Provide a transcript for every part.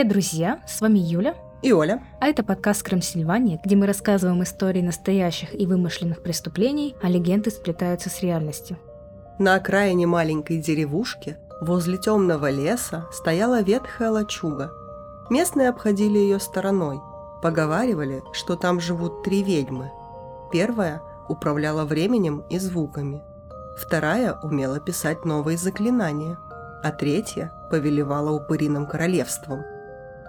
Привет, друзья! С вами Юля. И Оля. А это подкаст «Крымсильвания», где мы рассказываем истории настоящих и вымышленных преступлений, а легенды сплетаются с реальностью. На окраине маленькой деревушки, возле темного леса, стояла ветхая лачуга. Местные обходили ее стороной. Поговаривали, что там живут три ведьмы. Первая управляла временем и звуками. Вторая умела писать новые заклинания. А третья повелевала упыриным королевством –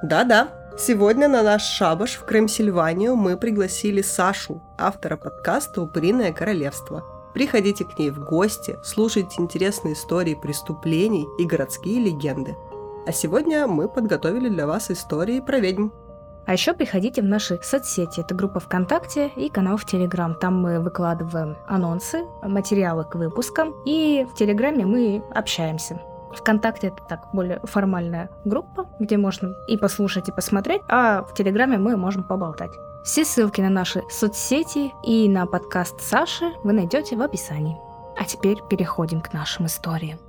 да-да, сегодня на наш шабаш в Крым-Сильванию мы пригласили Сашу, автора подкаста «Упыриное королевство». Приходите к ней в гости, слушайте интересные истории преступлений и городские легенды. А сегодня мы подготовили для вас истории про ведьм. А еще приходите в наши соцсети. Это группа ВКонтакте и канал в Телеграм. Там мы выкладываем анонсы, материалы к выпускам. И в Телеграме мы общаемся. ВКонтакте это так более формальная группа, где можно и послушать, и посмотреть, а в Телеграме мы можем поболтать. Все ссылки на наши соцсети и на подкаст Саши вы найдете в описании. А теперь переходим к нашим историям.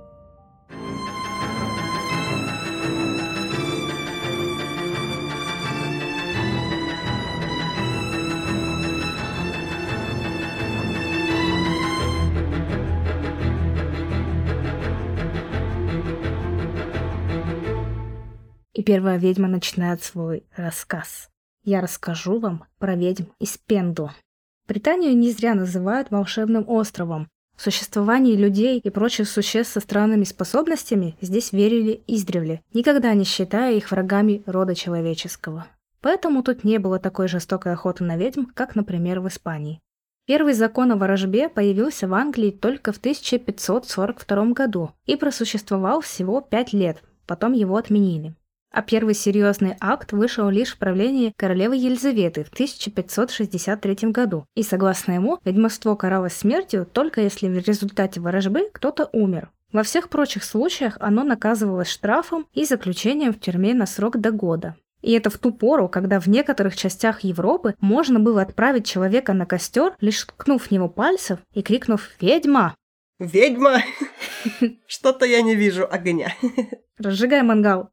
И первая ведьма начинает свой рассказ. Я расскажу вам про ведьм из Пенду. Британию не зря называют волшебным островом. В существование людей и прочих существ со странными способностями здесь верили издревле, никогда не считая их врагами рода человеческого. Поэтому тут не было такой жестокой охоты на ведьм, как, например, в Испании. Первый закон о ворожбе появился в Англии только в 1542 году и просуществовал всего пять лет, потом его отменили а первый серьезный акт вышел лишь в правлении королевы Елизаветы в 1563 году, и согласно ему, ведьмовство каралось смертью только если в результате ворожбы кто-то умер. Во всех прочих случаях оно наказывалось штрафом и заключением в тюрьме на срок до года. И это в ту пору, когда в некоторых частях Европы можно было отправить человека на костер, лишь ткнув в него пальцев и крикнув «Ведьма!». «Ведьма! Что-то я не вижу огня!» «Разжигай мангал!»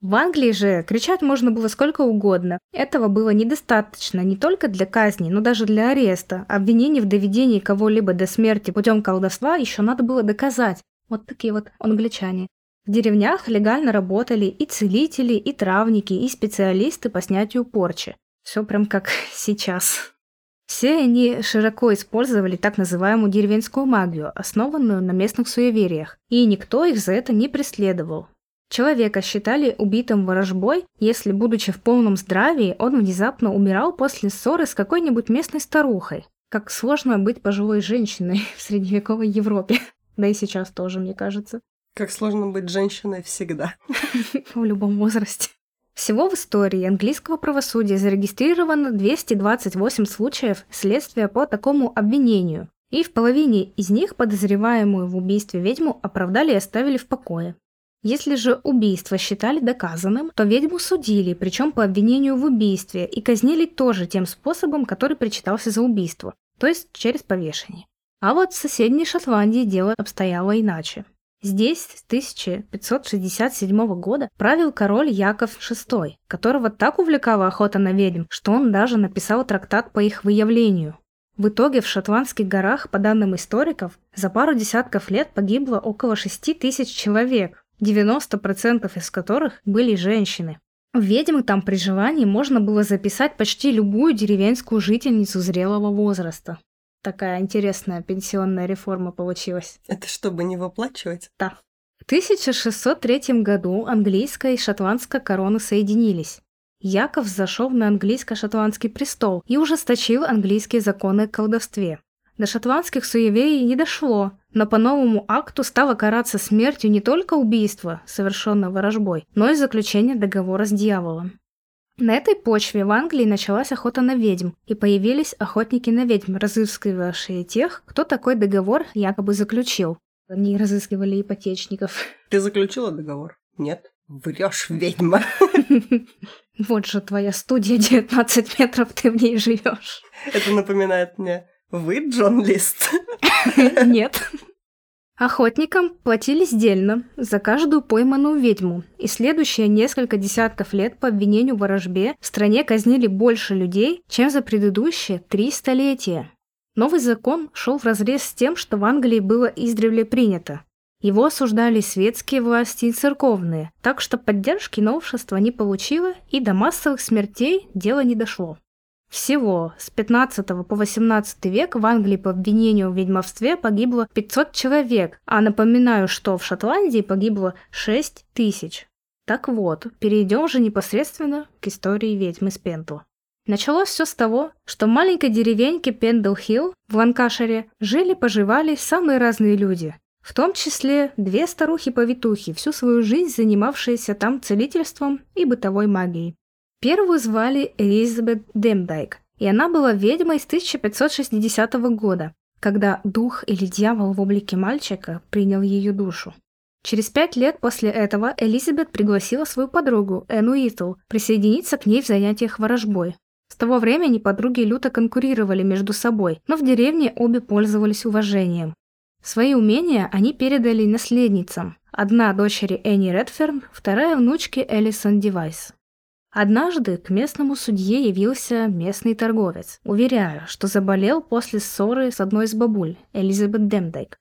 В Англии же кричать можно было сколько угодно. Этого было недостаточно не только для казни, но даже для ареста. Обвинение в доведении кого-либо до смерти путем колдовства еще надо было доказать. Вот такие вот англичане. В деревнях легально работали и целители, и травники, и специалисты по снятию порчи. Все прям как сейчас. Все они широко использовали так называемую деревенскую магию, основанную на местных суевериях, и никто их за это не преследовал. Человека считали убитым ворожбой, если, будучи в полном здравии, он внезапно умирал после ссоры с какой-нибудь местной старухой. Как сложно быть пожилой женщиной в средневековой Европе. Да и сейчас тоже, мне кажется. Как сложно быть женщиной всегда. В любом возрасте. Всего в истории английского правосудия зарегистрировано 228 случаев следствия по такому обвинению. И в половине из них подозреваемую в убийстве ведьму оправдали и оставили в покое. Если же убийство считали доказанным, то ведьму судили, причем по обвинению в убийстве, и казнили тоже тем способом, который причитался за убийство, то есть через повешение. А вот в соседней Шотландии дело обстояло иначе. Здесь с 1567 года правил король Яков VI, которого так увлекала охота на ведьм, что он даже написал трактат по их выявлению. В итоге в шотландских горах, по данным историков, за пару десятков лет погибло около 6 тысяч человек, 90% из которых были женщины. Ведьмы там при желании можно было записать почти любую деревенскую жительницу зрелого возраста. Такая интересная пенсионная реформа получилась. Это чтобы не выплачивать? Да. В 1603 году английская и шотландская короны соединились. Яков зашел на английско-шотландский престол и ужесточил английские законы о колдовстве. До шотландских суеверий не дошло, но по новому акту стало караться смертью не только убийство, совершенное ворожбой, но и заключение договора с дьяволом. На этой почве в Англии началась охота на ведьм, и появились охотники на ведьм, разыскивавшие тех, кто такой договор якобы заключил. Они разыскивали ипотечников. Ты заключила договор? Нет. Врешь, ведьма. Вот же твоя студия 19 метров, ты в ней живешь. Это напоминает мне вы Джон Лист? Нет. Охотникам платили сдельно за каждую пойманную ведьму, и следующие несколько десятков лет по обвинению в ворожбе в стране казнили больше людей, чем за предыдущие три столетия. Новый закон шел вразрез с тем, что в Англии было издревле принято. Его осуждали светские власти и церковные, так что поддержки новшества не получило и до массовых смертей дело не дошло. Всего с 15 по 18 век в Англии по обвинению в ведьмовстве погибло 500 человек, а напоминаю, что в Шотландии погибло 6 тысяч. Так вот, перейдем же непосредственно к истории ведьмы Спентл. Началось все с того, что в маленькой деревеньке Пендл-Хилл в Ланкашире жили-поживали самые разные люди. В том числе две старухи-повитухи, всю свою жизнь занимавшиеся там целительством и бытовой магией. Первую звали Элизабет Демдайк, и она была ведьмой с 1560 года, когда дух или дьявол в облике мальчика принял ее душу. Через пять лет после этого Элизабет пригласила свою подругу Энн Уиттл присоединиться к ней в занятиях ворожбой. С того времени подруги люто конкурировали между собой, но в деревне обе пользовались уважением. Свои умения они передали наследницам. Одна дочери Энни Редферн, вторая внучке Элисон Девайс. Однажды к местному судье явился местный торговец, уверяя, что заболел после ссоры с одной из бабуль, Элизабет Демдайк.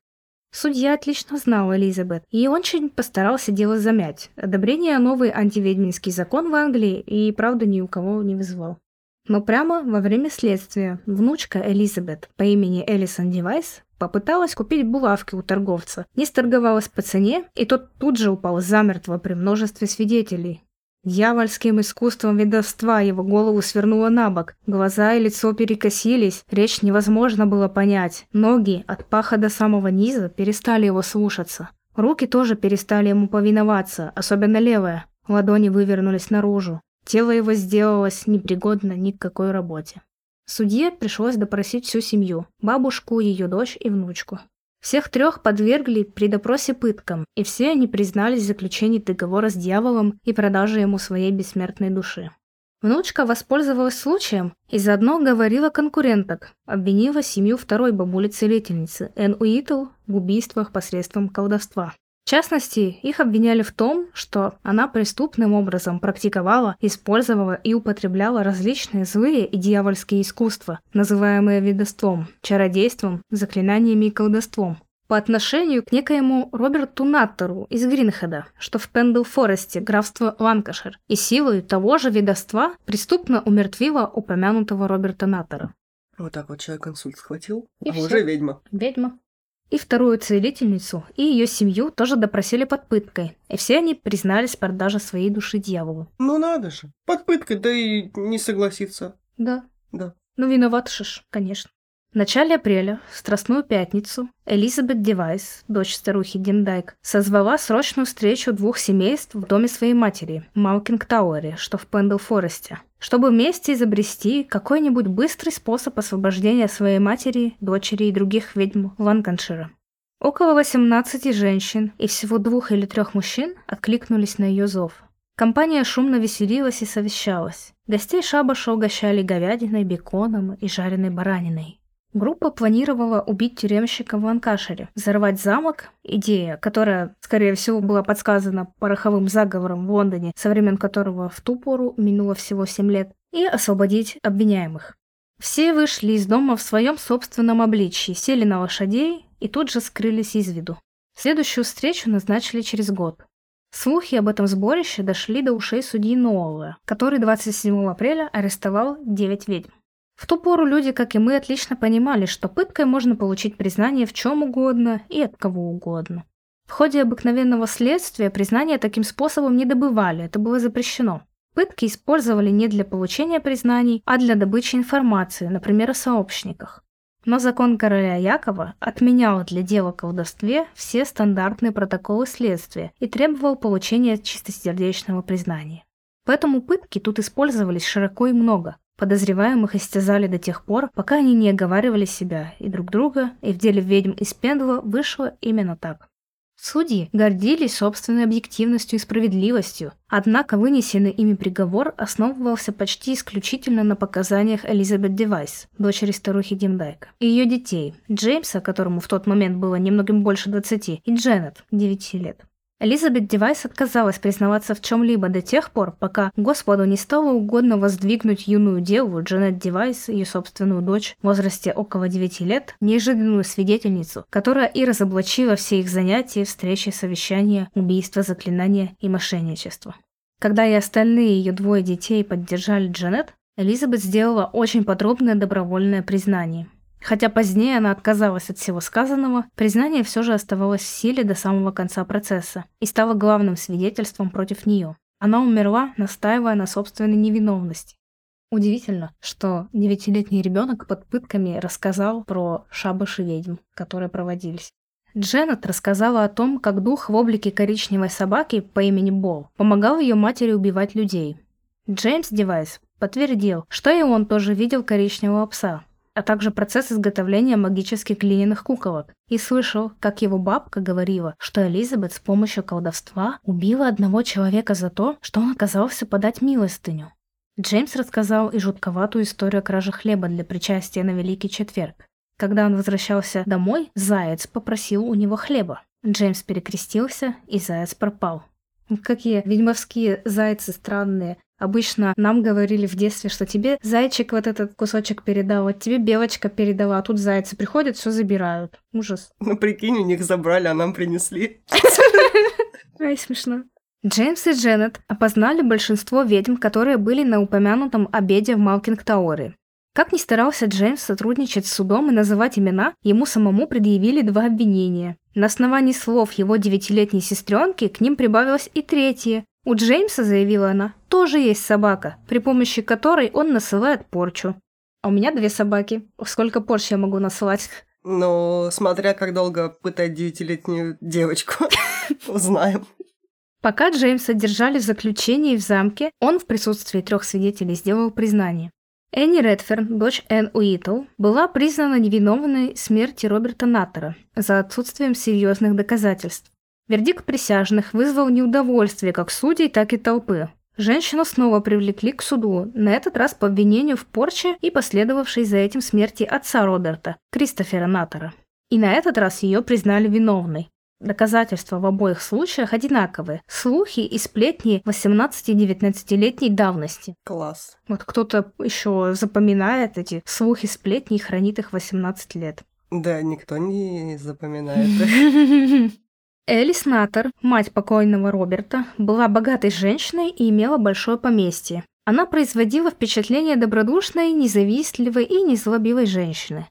Судья отлично знал Элизабет и очень постарался дело замять. Одобрение новый антиведьминский закон в Англии и, правда, ни у кого не вызвал. Но прямо во время следствия внучка Элизабет по имени Элисон Девайс попыталась купить булавки у торговца, не сторговалась по цене, и тот тут же упал замертво при множестве свидетелей, Дьявольским искусством ведовства его голову свернуло на бок. Глаза и лицо перекосились, речь невозможно было понять. Ноги от паха до самого низа перестали его слушаться. Руки тоже перестали ему повиноваться, особенно левая. Ладони вывернулись наружу. Тело его сделалось непригодно ни к какой работе. Судье пришлось допросить всю семью – бабушку, ее дочь и внучку. Всех трех подвергли при допросе пыткам, и все они признались в заключении договора с дьяволом и продаже ему своей бессмертной души. Внучка воспользовалась случаем и заодно говорила конкуренток, обвинила семью второй бабули-целительницы Энн Уитл в убийствах посредством колдовства. В частности, их обвиняли в том, что она преступным образом практиковала, использовала и употребляла различные злые и дьявольские искусства, называемые ведовством, чародейством, заклинаниями и колдовством, по отношению к некоему Роберту Наттеру из Гринхеда, что в Пендл-Форесте, графство Ланкашир, и силой того же ведовства преступно умертвила упомянутого Роберта Наттера. Вот так вот человек консульт схватил, И а всё. уже ведьма. Ведьма. И вторую целительницу, и ее семью тоже допросили под пыткой, и все они признались в продаже своей души дьяволу. Ну надо же. Под пыткой, да и не согласиться. Да. Да. Ну, виноват шиш, конечно. В начале апреля, в Страстную пятницу, Элизабет Девайс, дочь старухи Димдайк, созвала срочную встречу двух семейств в доме своей матери, Малкинг Тауэре, что в Пендл-Форесте, чтобы вместе изобрести какой-нибудь быстрый способ освобождения своей матери, дочери и других ведьм Ланкашира. Около 18 женщин и всего двух или трех мужчин откликнулись на ее зов. Компания шумно веселилась и совещалась. Гостей шабаша угощали говядиной, беконом и жареной бараниной. Группа планировала убить тюремщика в Ланкашире, взорвать замок, идея, которая, скорее всего, была подсказана пороховым заговором в Лондоне, со времен которого в ту пору минуло всего 7 лет, и освободить обвиняемых. Все вышли из дома в своем собственном обличье, сели на лошадей и тут же скрылись из виду. Следующую встречу назначили через год. Слухи об этом сборище дошли до ушей судьи Ноуэлла, который 27 апреля арестовал 9 ведьм. В ту пору люди, как и мы, отлично понимали, что пыткой можно получить признание в чем угодно и от кого угодно. В ходе обыкновенного следствия признания таким способом не добывали, это было запрещено. Пытки использовали не для получения признаний, а для добычи информации, например, о сообщниках. Но закон короля Якова отменял для дела о колдовстве все стандартные протоколы следствия и требовал получения чистосердечного признания. Поэтому пытки тут использовались широко и много. Подозреваемых истязали до тех пор, пока они не оговаривали себя и друг друга, и в деле ведьм из Пендла вышло именно так. Судьи гордились собственной объективностью и справедливостью, однако вынесенный ими приговор основывался почти исключительно на показаниях Элизабет Девайс, дочери старухи Димдайк, и ее детей, Джеймса, которому в тот момент было немногим больше 20, и Дженнет, 9 лет. Элизабет Девайс отказалась признаваться в чем-либо до тех пор, пока Господу не стало угодно воздвигнуть юную деву Джанет Девайс, ее собственную дочь, в возрасте около 9 лет, неожиданную свидетельницу, которая и разоблачила все их занятия, встречи, совещания, убийства, заклинания и мошенничество. Когда и остальные ее двое детей поддержали Джанет, Элизабет сделала очень подробное добровольное признание – Хотя позднее она отказалась от всего сказанного, признание все же оставалось в силе до самого конца процесса и стало главным свидетельством против нее. Она умерла, настаивая на собственной невиновности. Удивительно, что девятилетний ребенок под пытками рассказал про шабаши ведьм, которые проводились. Дженнет рассказала о том, как дух в облике коричневой собаки по имени Бол помогал ее матери убивать людей. Джеймс Девайс подтвердил, что и он тоже видел коричневого пса, а также процесс изготовления магических глиняных куколок. И слышал, как его бабка говорила, что Элизабет с помощью колдовства убила одного человека за то, что он отказался подать милостыню. Джеймс рассказал и жутковатую историю о краже хлеба для причастия на Великий Четверг. Когда он возвращался домой, заяц попросил у него хлеба. Джеймс перекрестился, и заяц пропал. Какие ведьмовские зайцы странные. Обычно нам говорили в детстве, что тебе зайчик вот этот кусочек передал, вот тебе белочка передала, а тут зайцы приходят, все забирают. Ужас. Ну, прикинь, у них забрали, а нам принесли. Ай, смешно. Джеймс и Дженнет опознали большинство ведьм, которые были на упомянутом обеде в Малкинг-Тауэре. Как ни старался Джеймс сотрудничать с судом и называть имена, ему самому предъявили два обвинения. На основании слов его девятилетней сестренки к ним прибавилось и третье. У Джеймса, заявила она, тоже есть собака, при помощи которой он насылает порчу. А у меня две собаки. Сколько порч я могу насылать? Ну, смотря как долго пытать девятилетнюю девочку. Узнаем. Пока Джеймса держали в заключении в замке, он в присутствии трех свидетелей сделал признание. Энни Редферн, дочь Энн Уитл, была признана невиновной смерти Роберта Наттера за отсутствием серьезных доказательств. Вердикт присяжных вызвал неудовольствие как судей, так и толпы. Женщину снова привлекли к суду, на этот раз по обвинению в порче и последовавшей за этим смерти отца Роберта, Кристофера Наттера. И на этот раз ее признали виновной. Доказательства в обоих случаях одинаковые. Слухи и сплетни 18-19-летней давности. Класс. Вот кто-то еще запоминает эти слухи, сплетни и хранит их 18 лет. Да, никто не запоминает их. Элис Наттер, мать покойного Роберта, была богатой женщиной и имела большое поместье. Она производила впечатление добродушной, независтливой и незлобивой женщины.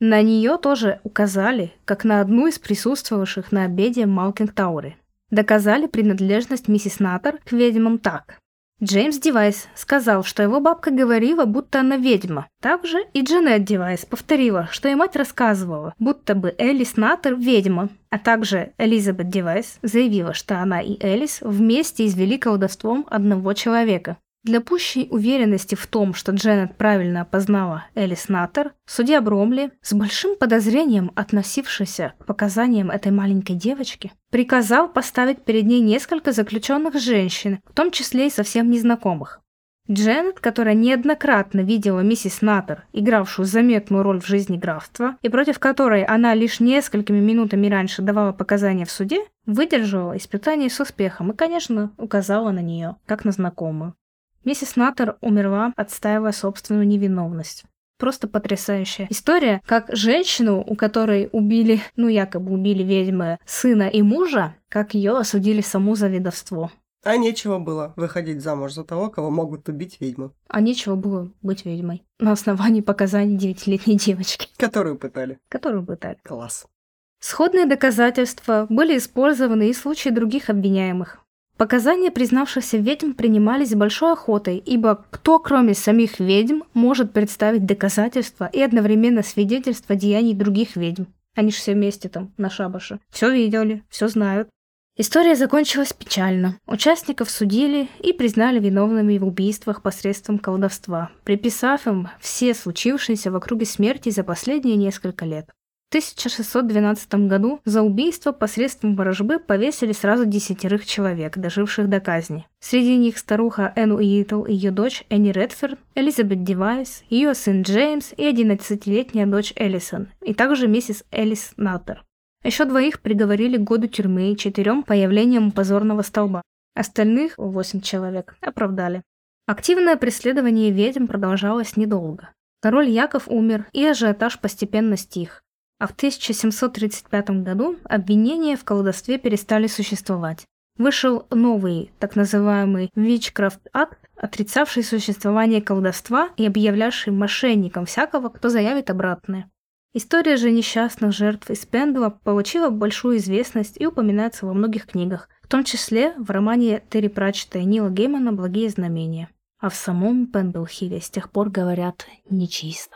На нее тоже указали, как на одну из присутствовавших на обеде Малкинг Тауэре. Доказали принадлежность миссис Наттер к ведьмам так. Джеймс Девайс сказал, что его бабка говорила, будто она ведьма. Также и Джанет Девайс повторила, что и мать рассказывала, будто бы Элис Наттер ведьма. А также Элизабет Девайс заявила, что она и Элис вместе извели колдовством одного человека. Для пущей уверенности в том, что Дженнет правильно опознала Элис Наттер, судья Бромли, с большим подозрением относившийся к показаниям этой маленькой девочки, приказал поставить перед ней несколько заключенных женщин, в том числе и совсем незнакомых. Дженнет, которая неоднократно видела миссис Наттер, игравшую заметную роль в жизни графства, и против которой она лишь несколькими минутами раньше давала показания в суде, выдержала испытание с успехом и, конечно, указала на нее, как на знакомую. Миссис Наттер умерла, отстаивая собственную невиновность. просто потрясающая история, как женщину, у которой убили, ну якобы убили ведьмы сына и мужа, как ее осудили саму за ведовство. А нечего было выходить замуж за того, кого могут убить ведьмы. А нечего было быть ведьмой на основании показаний девятилетней девочки, Которую пытали. которую пытали. Класс. Сходные доказательства были использованы и в случае других обвиняемых. Показания признавшихся ведьм принимались с большой охотой, ибо кто, кроме самих ведьм, может представить доказательства и одновременно свидетельства деяний других ведьм? Они же все вместе там, на шабаше. Все видели, все знают. История закончилась печально. Участников судили и признали виновными в убийствах посредством колдовства, приписав им все случившиеся в округе смерти за последние несколько лет. В 1612 году за убийство посредством ворожбы повесили сразу десятерых человек, доживших до казни. Среди них старуха Энн Уитл ее дочь Энни Редферн, Элизабет Девайс, ее сын Джеймс и 11-летняя дочь Элисон, и также миссис Элис Наттер. Еще двоих приговорили к году тюрьмы и четырем появлением позорного столба. Остальных, восемь человек, оправдали. Активное преследование ведьм продолжалось недолго. Король Яков умер, и ажиотаж постепенно стих. А в 1735 году обвинения в колдовстве перестали существовать. Вышел новый, так называемый Act, отрицавший существование колдовства и объявлявший мошенником всякого, кто заявит обратное. История же несчастных жертв из Пендуа получила большую известность и упоминается во многих книгах, в том числе в романе Терри Пратчета и Нила Геймана «Благие знамения». А в самом Пендлхилле с тех пор говорят нечисто.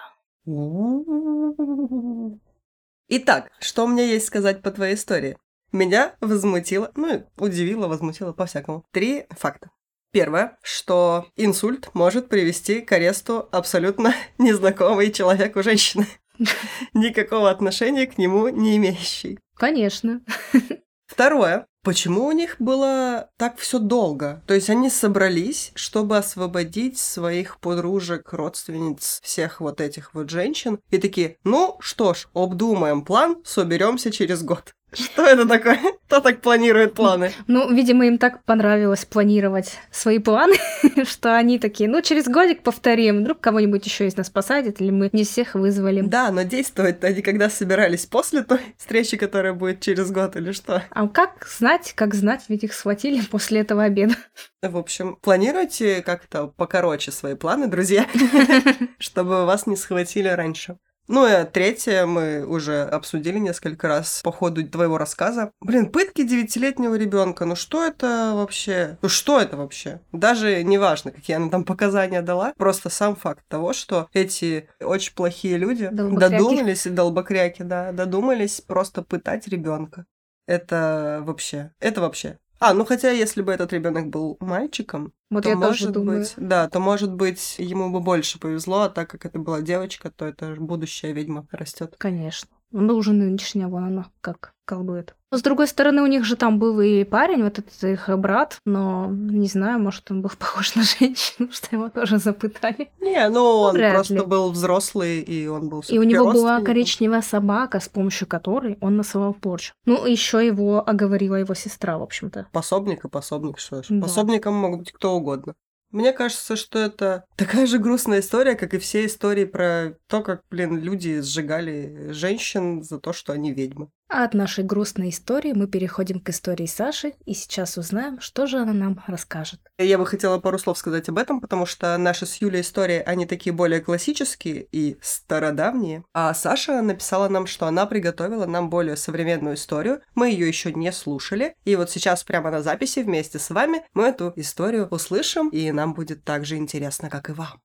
Итак, что меня есть сказать по твоей истории? Меня возмутило, ну, удивило, возмутило по-всякому. Три факта. Первое, что инсульт может привести к аресту абсолютно незнакомый человек у женщины. Никакого отношения к нему не имеющий. Конечно. Второе, почему у них было так все долго? То есть они собрались, чтобы освободить своих подружек, родственниц, всех вот этих вот женщин, и такие, ну что ж, обдумаем план, соберемся через год. Что это такое? Кто так планирует планы? Ну, видимо, им так понравилось планировать свои планы, что они такие, ну, через годик повторим, вдруг кого-нибудь еще из нас посадят, или мы не всех вызвали. Да, но действовать они когда собирались после той встречи, которая будет через год, или что? А как знать, как знать, ведь их схватили после этого обеда. В общем, планируйте как-то покороче свои планы, друзья, чтобы вас не схватили раньше. Ну и третье мы уже обсудили несколько раз по ходу твоего рассказа. Блин, пытки девятилетнего ребенка, ну что это вообще? Ну что это вообще? Даже не важно, какие она там показания дала, просто сам факт того, что эти очень плохие люди додумались, долбокряки, да, додумались просто пытать ребенка. Это вообще, это вообще. А, ну хотя, если бы этот ребенок был мальчиком, Вот то я тоже может думаю. быть, да, то может быть ему бы больше повезло, а так как это была девочка, то это будущая ведьма растет. Конечно. Ну, уже нынешняя, вон она как колдует. Но, с другой стороны, у них же там был и парень, вот этот их брат, но не знаю, может, он был похож на женщину, что его тоже запытали. Не, ну он Вряд просто ли. был взрослый, и он был И у него была коричневая собака, с помощью которой он насылал порчу. Ну, еще его оговорила его сестра, в общем-то. Пособник и пособник, что ж. Да. Пособником могут быть кто угодно. Мне кажется, что это такая же грустная история, как и все истории про то, как, блин, люди сжигали женщин за то, что они ведьмы. А от нашей грустной истории мы переходим к истории Саши, и сейчас узнаем, что же она нам расскажет. Я бы хотела пару слов сказать об этом, потому что наши с Юлей истории, они такие более классические и стародавние. А Саша написала нам, что она приготовила нам более современную историю. Мы ее еще не слушали. И вот сейчас прямо на записи вместе с вами мы эту историю услышим, и нам будет так же интересно, как и вам.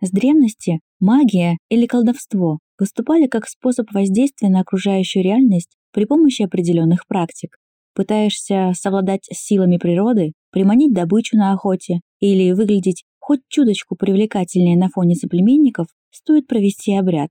С древности магия или колдовство выступали как способ воздействия на окружающую реальность при помощи определенных практик. Пытаешься совладать с силами природы, приманить добычу на охоте или выглядеть хоть чуточку привлекательнее на фоне соплеменников, стоит провести обряд.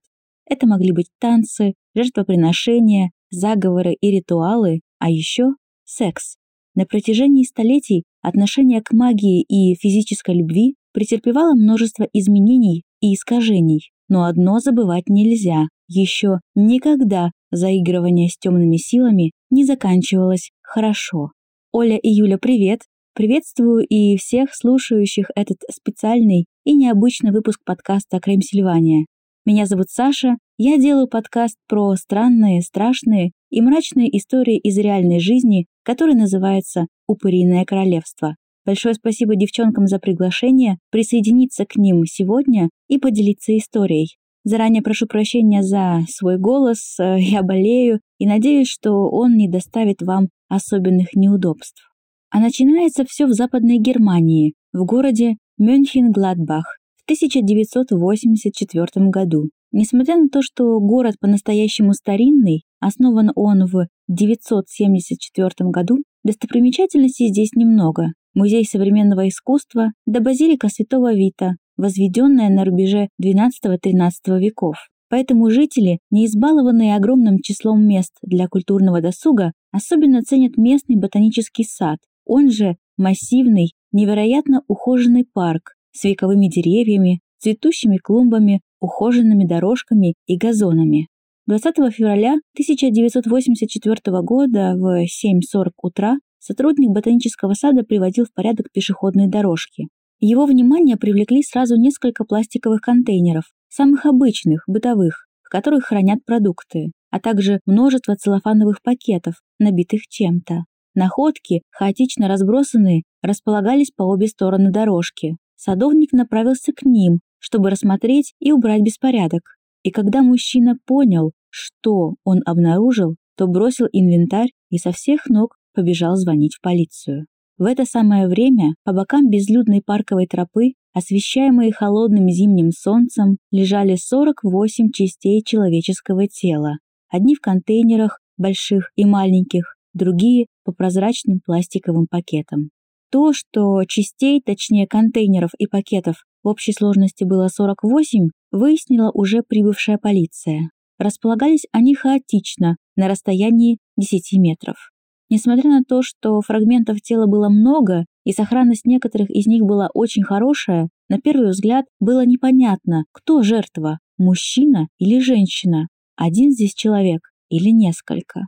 Это могли быть танцы, жертвоприношения, заговоры и ритуалы, а еще секс. На протяжении столетий отношение к магии и физической любви претерпевало множество изменений и искажений. Но одно забывать нельзя. Еще никогда заигрывание с темными силами не заканчивалось хорошо. Оля и Юля, привет! Приветствую и всех слушающих этот специальный и необычный выпуск подкаста «Крем Сильвания». Меня зовут Саша, я делаю подкаст про странные, страшные и мрачные истории из реальной жизни, который называется «Упыриное королевство». Большое спасибо девчонкам за приглашение присоединиться к ним сегодня и поделиться историей. Заранее прошу прощения за свой голос, э, я болею и надеюсь, что он не доставит вам особенных неудобств. А начинается все в Западной Германии, в городе Мюнхен-Гладбах в 1984 году. Несмотря на то, что город по-настоящему старинный, основан он в 974 году, достопримечательностей здесь немного. Музей современного искусства да базилика Святого Вита, возведенная на рубеже XII-XIII веков. Поэтому жители, не избалованные огромным числом мест для культурного досуга, особенно ценят местный ботанический сад, он же массивный, невероятно ухоженный парк с вековыми деревьями, цветущими клумбами, ухоженными дорожками и газонами. 20 февраля 1984 года в 7.40 утра сотрудник ботанического сада приводил в порядок пешеходные дорожки. Его внимание привлекли сразу несколько пластиковых контейнеров, самых обычных, бытовых, в которых хранят продукты, а также множество целлофановых пакетов, набитых чем-то. Находки, хаотично разбросанные, располагались по обе стороны дорожки. Садовник направился к ним, чтобы рассмотреть и убрать беспорядок. И когда мужчина понял, что он обнаружил, то бросил инвентарь и со всех ног побежал звонить в полицию. В это самое время по бокам безлюдной парковой тропы, освещаемые холодным зимним солнцем, лежали 48 частей человеческого тела. Одни в контейнерах, больших и маленьких, другие по прозрачным пластиковым пакетам. То, что частей, точнее контейнеров и пакетов в общей сложности было 48, выяснила уже прибывшая полиция. Располагались они хаотично, на расстоянии 10 метров. Несмотря на то, что фрагментов тела было много, и сохранность некоторых из них была очень хорошая, на первый взгляд было непонятно, кто жертва – мужчина или женщина, один здесь человек или несколько.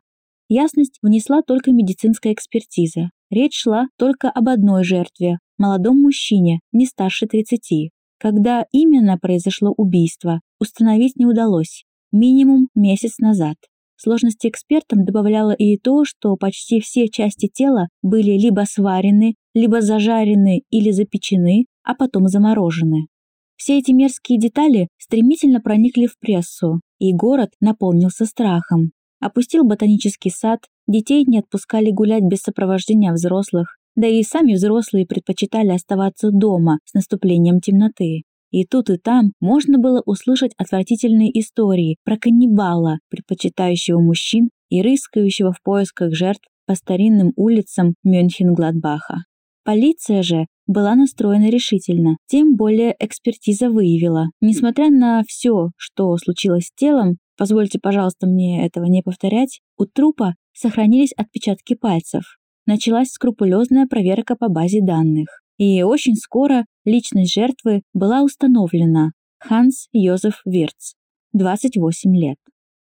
Ясность внесла только медицинская экспертиза. Речь шла только об одной жертве – молодом мужчине, не старше 30. Когда именно произошло убийство, установить не удалось. Минимум месяц назад. Сложности экспертам добавляло и то, что почти все части тела были либо сварены, либо зажарены или запечены, а потом заморожены. Все эти мерзкие детали стремительно проникли в прессу, и город наполнился страхом опустил ботанический сад, детей не отпускали гулять без сопровождения взрослых, да и сами взрослые предпочитали оставаться дома с наступлением темноты. И тут и там можно было услышать отвратительные истории про каннибала, предпочитающего мужчин и рыскающего в поисках жертв по старинным улицам Мюнхен-Гладбаха. Полиция же была настроена решительно, тем более экспертиза выявила, несмотря на все, что случилось с телом, позвольте, пожалуйста, мне этого не повторять, у трупа сохранились отпечатки пальцев. Началась скрупулезная проверка по базе данных. И очень скоро личность жертвы была установлена. Ханс Йозеф Вирц, 28 лет.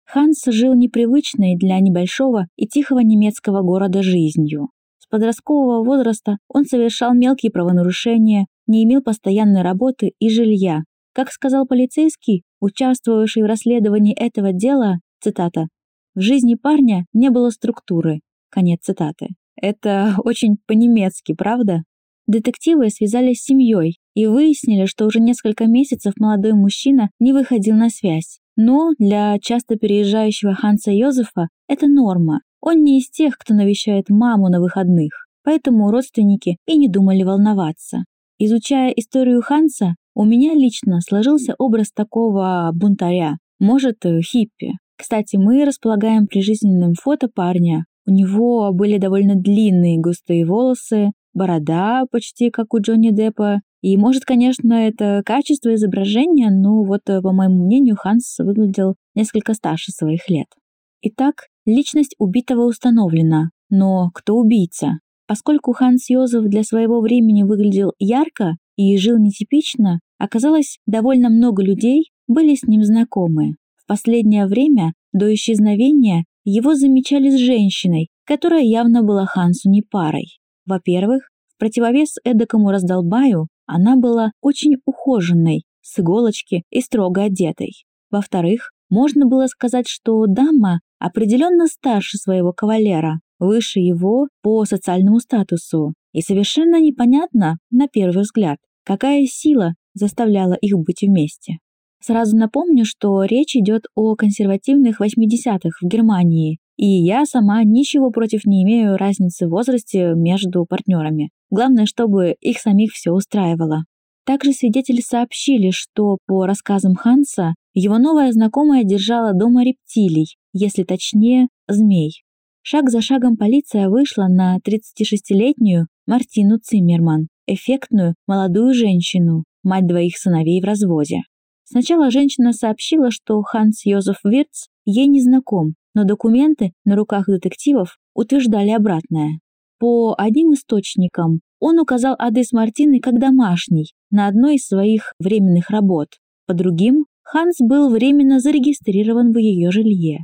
Ханс жил непривычной для небольшого и тихого немецкого города жизнью. С подросткового возраста он совершал мелкие правонарушения, не имел постоянной работы и жилья. Как сказал полицейский, участвовавший в расследовании этого дела, цитата, «В жизни парня не было структуры». Конец цитаты. Это очень по-немецки, правда? Детективы связались с семьей и выяснили, что уже несколько месяцев молодой мужчина не выходил на связь. Но для часто переезжающего Ханса Йозефа это норма. Он не из тех, кто навещает маму на выходных, поэтому родственники и не думали волноваться. Изучая историю Ханса, у меня лично сложился образ такого бунтаря, может, хиппи. Кстати, мы располагаем прижизненным фото парня. У него были довольно длинные густые волосы, борода почти как у Джонни Деппа. И может, конечно, это качество изображения, но вот, по моему мнению, Ханс выглядел несколько старше своих лет. Итак, личность убитого установлена, но кто убийца? Поскольку Ханс Йозеф для своего времени выглядел ярко и жил нетипично, Оказалось, довольно много людей были с ним знакомы. В последнее время, до исчезновения, его замечали с женщиной, которая явно была Хансу не парой. Во-первых, в противовес эдакому раздолбаю, она была очень ухоженной, с иголочки и строго одетой. Во-вторых, можно было сказать, что дама определенно старше своего кавалера, выше его по социальному статусу, и совершенно непонятно, на первый взгляд, какая сила заставляла их быть вместе. Сразу напомню, что речь идет о консервативных 80-х в Германии, и я сама ничего против не имею разницы в возрасте между партнерами. Главное, чтобы их самих все устраивало. Также свидетели сообщили, что, по рассказам Ханса, его новая знакомая держала дома рептилий, если точнее, змей. Шаг за шагом полиция вышла на 36-летнюю Мартину Циммерман, эффектную молодую женщину, мать двоих сыновей в разводе. Сначала женщина сообщила, что Ханс Йозеф Вирц ей не знаком, но документы на руках детективов утверждали обратное. По одним источникам он указал адрес Мартины как домашний на одной из своих временных работ. По другим, Ханс был временно зарегистрирован в ее жилье.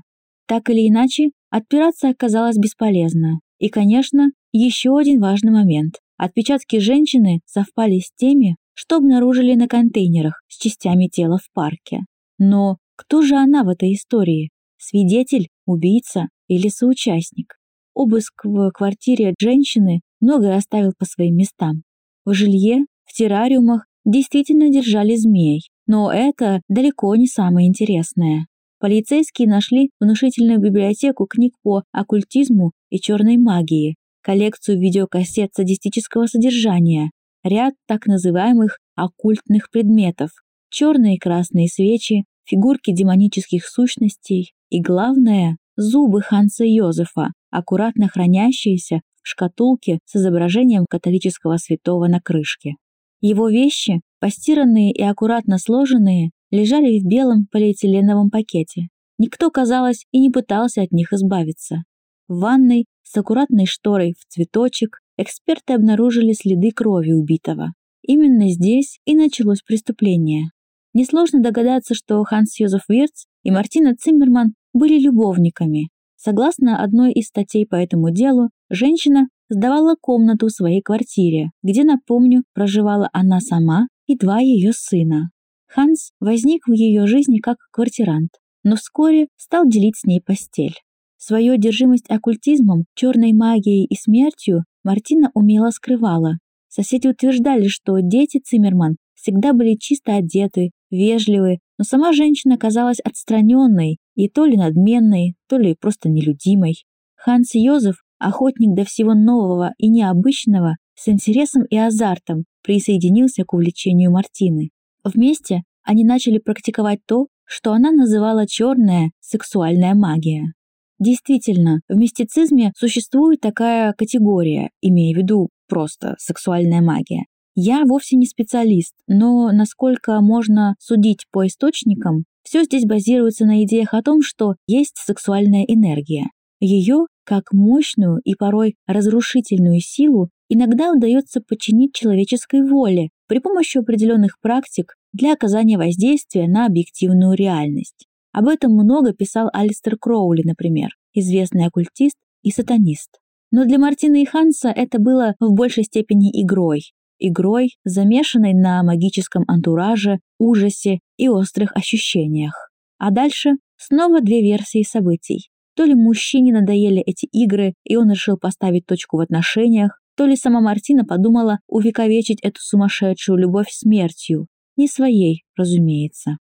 Так или иначе, отпираться оказалось бесполезно. И, конечно, еще один важный момент. Отпечатки женщины совпали с теми, что обнаружили на контейнерах с частями тела в парке. Но кто же она в этой истории? Свидетель, убийца или соучастник? Обыск в квартире женщины многое оставил по своим местам. В жилье, в террариумах действительно держали змей, но это далеко не самое интересное. Полицейские нашли внушительную библиотеку книг по оккультизму и черной магии, коллекцию видеокассет садистического содержания, ряд так называемых оккультных предметов, черные и красные свечи, фигурки демонических сущностей и, главное, зубы Ханса Йозефа, аккуратно хранящиеся в шкатулке с изображением католического святого на крышке. Его вещи, постиранные и аккуратно сложенные, лежали в белом полиэтиленовом пакете. Никто, казалось, и не пытался от них избавиться. В ванной с аккуратной шторой в цветочек эксперты обнаружили следы крови убитого. Именно здесь и началось преступление. Несложно догадаться, что Ханс Йозеф Вирц и Мартина Циммерман были любовниками. Согласно одной из статей по этому делу, женщина сдавала комнату в своей квартире, где, напомню, проживала она сама и два ее сына. Ханс возник в ее жизни как квартирант, но вскоре стал делить с ней постель. Свою одержимость оккультизмом, черной магией и смертью Мартина умело скрывала. Соседи утверждали, что дети Циммерман всегда были чисто одеты, вежливы, но сама женщина казалась отстраненной и то ли надменной, то ли просто нелюдимой. Ханс Йозеф, охотник до всего нового и необычного, с интересом и азартом присоединился к увлечению Мартины. Вместе они начали практиковать то, что она называла черная сексуальная магия. Действительно, в мистицизме существует такая категория, имея в виду просто сексуальная магия. Я вовсе не специалист, но насколько можно судить по источникам, все здесь базируется на идеях о том, что есть сексуальная энергия. Ее, как мощную и порой разрушительную силу, иногда удается подчинить человеческой воле при помощи определенных практик для оказания воздействия на объективную реальность. Об этом много писал Алистер Кроули, например, известный оккультист и сатанист. Но для Мартина и Ханса это было в большей степени игрой. Игрой, замешанной на магическом антураже, ужасе и острых ощущениях. А дальше снова две версии событий. То ли мужчине надоели эти игры, и он решил поставить точку в отношениях, то ли сама Мартина подумала увековечить эту сумасшедшую любовь смертью. Не своей, разумеется.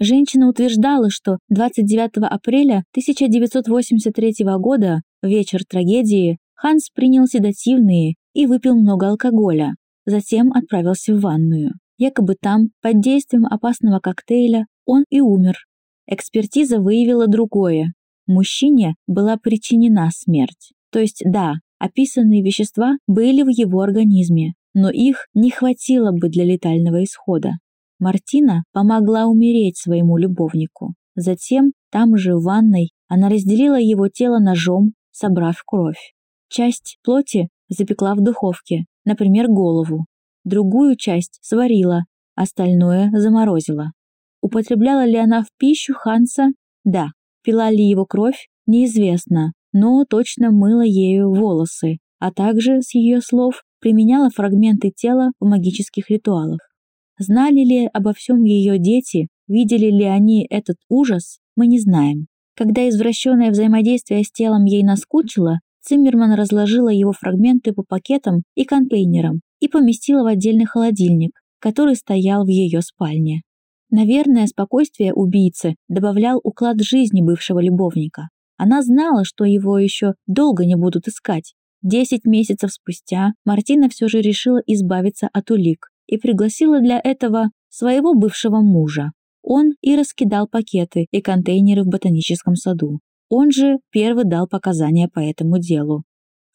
Женщина утверждала, что 29 апреля 1983 года, вечер трагедии, Ханс принял седативные и выпил много алкоголя. Затем отправился в ванную. Якобы там, под действием опасного коктейля, он и умер. Экспертиза выявила другое. Мужчине была причинена смерть. То есть да, описанные вещества были в его организме, но их не хватило бы для летального исхода. Мартина помогла умереть своему любовнику. Затем, там же в ванной, она разделила его тело ножом, собрав кровь. Часть плоти запекла в духовке, например, голову. Другую часть сварила, остальное заморозила. Употребляла ли она в пищу Ханса? Да. Пила ли его кровь? Неизвестно, но точно мыла ею волосы, а также, с ее слов, применяла фрагменты тела в магических ритуалах. Знали ли обо всем ее дети, видели ли они этот ужас, мы не знаем. Когда извращенное взаимодействие с телом ей наскучило, Циммерман разложила его фрагменты по пакетам и контейнерам и поместила в отдельный холодильник, который стоял в ее спальне. Наверное, спокойствие убийцы добавлял уклад жизни бывшего любовника. Она знала, что его еще долго не будут искать. Десять месяцев спустя Мартина все же решила избавиться от улик и пригласила для этого своего бывшего мужа. Он и раскидал пакеты и контейнеры в ботаническом саду. Он же первый дал показания по этому делу.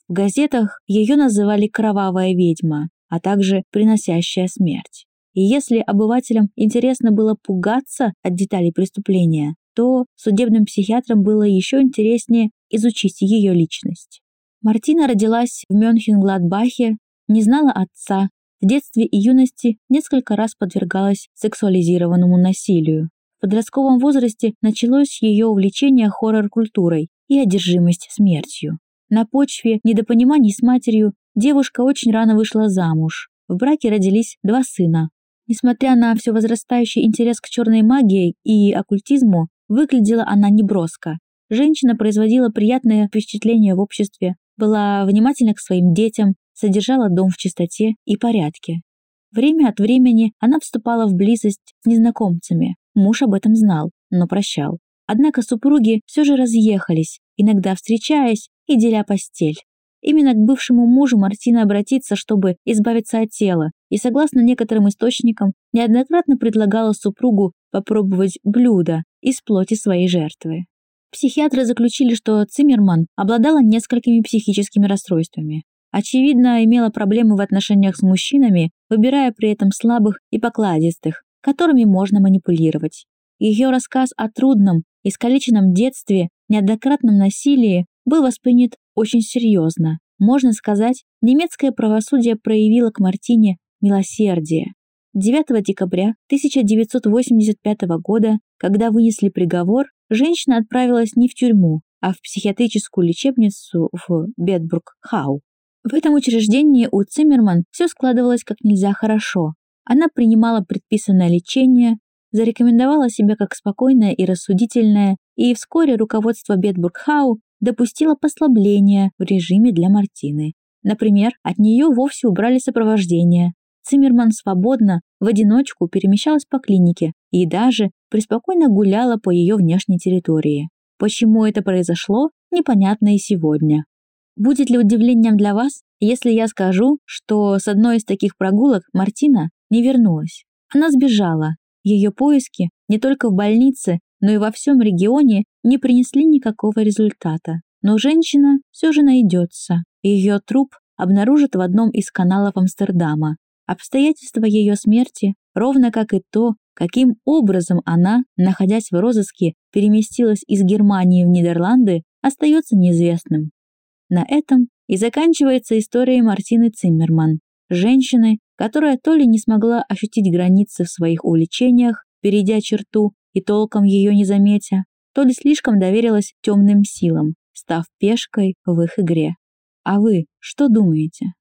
В газетах ее называли «кровавая ведьма», а также «приносящая смерть». И если обывателям интересно было пугаться от деталей преступления, то судебным психиатрам было еще интереснее изучить ее личность. Мартина родилась в Мюнхен-Гладбахе, не знала отца, в детстве и юности несколько раз подвергалась сексуализированному насилию. В подростковом возрасте началось ее увлечение хоррор-культурой и одержимость смертью. На почве недопониманий с матерью девушка очень рано вышла замуж. В браке родились два сына. Несмотря на все возрастающий интерес к черной магии и оккультизму, выглядела она неброско. Женщина производила приятное впечатление в обществе, была внимательна к своим детям, содержала дом в чистоте и порядке. Время от времени она вступала в близость с незнакомцами, Муж об этом знал, но прощал. Однако супруги все же разъехались, иногда встречаясь и деля постель. Именно к бывшему мужу Мартина обратится, чтобы избавиться от тела, и, согласно некоторым источникам, неоднократно предлагала супругу попробовать блюдо из плоти своей жертвы. Психиатры заключили, что Циммерман обладала несколькими психическими расстройствами. Очевидно, имела проблемы в отношениях с мужчинами, выбирая при этом слабых и покладистых, которыми можно манипулировать. Ее рассказ о трудном, искалеченном детстве, неоднократном насилии был воспринят очень серьезно. Можно сказать, немецкое правосудие проявило к Мартине милосердие. 9 декабря 1985 года, когда вынесли приговор, женщина отправилась не в тюрьму, а в психиатрическую лечебницу в Бетбург-Хау. В этом учреждении у Циммерман все складывалось как нельзя хорошо. Она принимала предписанное лечение, зарекомендовала себя как спокойная и рассудительная, и вскоре руководство Бетбургхау допустило послабление в режиме для Мартины. Например, от нее вовсе убрали сопровождение. Циммерман свободно, в одиночку перемещалась по клинике и даже преспокойно гуляла по ее внешней территории. Почему это произошло, непонятно и сегодня. Будет ли удивлением для вас, если я скажу, что с одной из таких прогулок Мартина не вернулась. Она сбежала. Ее поиски не только в больнице, но и во всем регионе не принесли никакого результата. Но женщина все же найдется. Ее труп обнаружат в одном из каналов Амстердама. Обстоятельства ее смерти, ровно как и то, каким образом она, находясь в розыске, переместилась из Германии в Нидерланды, остается неизвестным. На этом и заканчивается история Мартины Циммерман, женщины, которая то ли не смогла ощутить границы в своих увлечениях, перейдя черту и толком ее не заметя, то ли слишком доверилась темным силам, став пешкой в их игре. А вы что думаете?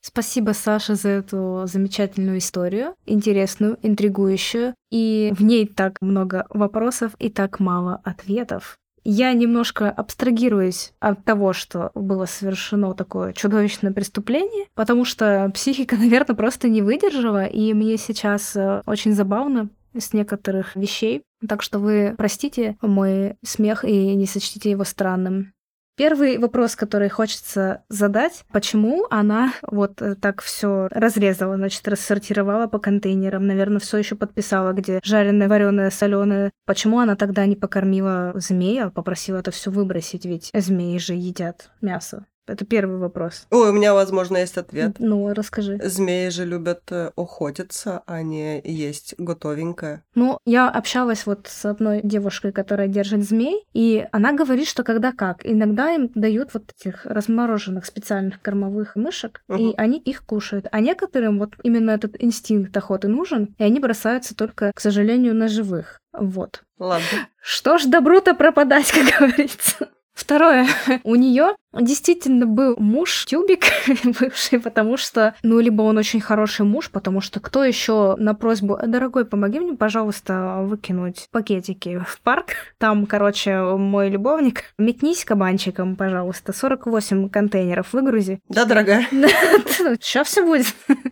Спасибо, Саша, за эту замечательную историю, интересную, интригующую, и в ней так много вопросов и так мало ответов я немножко абстрагируюсь от того, что было совершено такое чудовищное преступление, потому что психика, наверное, просто не выдержала, и мне сейчас э, очень забавно с некоторых вещей. Так что вы простите мой смех и не сочтите его странным. Первый вопрос, который хочется задать, почему она вот э, так все разрезала, значит, рассортировала по контейнерам, наверное, все еще подписала, где жареное, вареное, соленое. Почему она тогда не покормила змея, попросила это все выбросить, ведь змеи же едят мясо. Это первый вопрос. Ой, у меня, возможно, есть ответ. Ну, расскажи. Змеи же любят э, охотиться, а не есть готовенькое. Ну, я общалась вот с одной девушкой, которая держит змей, и она говорит, что когда как. Иногда им дают вот этих размороженных специальных кормовых мышек, угу. и они их кушают. А некоторым вот именно этот инстинкт охоты нужен, и они бросаются только, к сожалению, на живых. Вот. Ладно. Что ж добру-то пропадать, как говорится. Второе. У нее действительно был муж тюбик бывший, потому что, ну, либо он очень хороший муж, потому что кто еще на просьбу, дорогой, помоги мне, пожалуйста, выкинуть пакетики в парк. Там, короче, мой любовник. Метнись кабанчиком, пожалуйста. 48 контейнеров выгрузи. Да, дорогая. Сейчас все будет.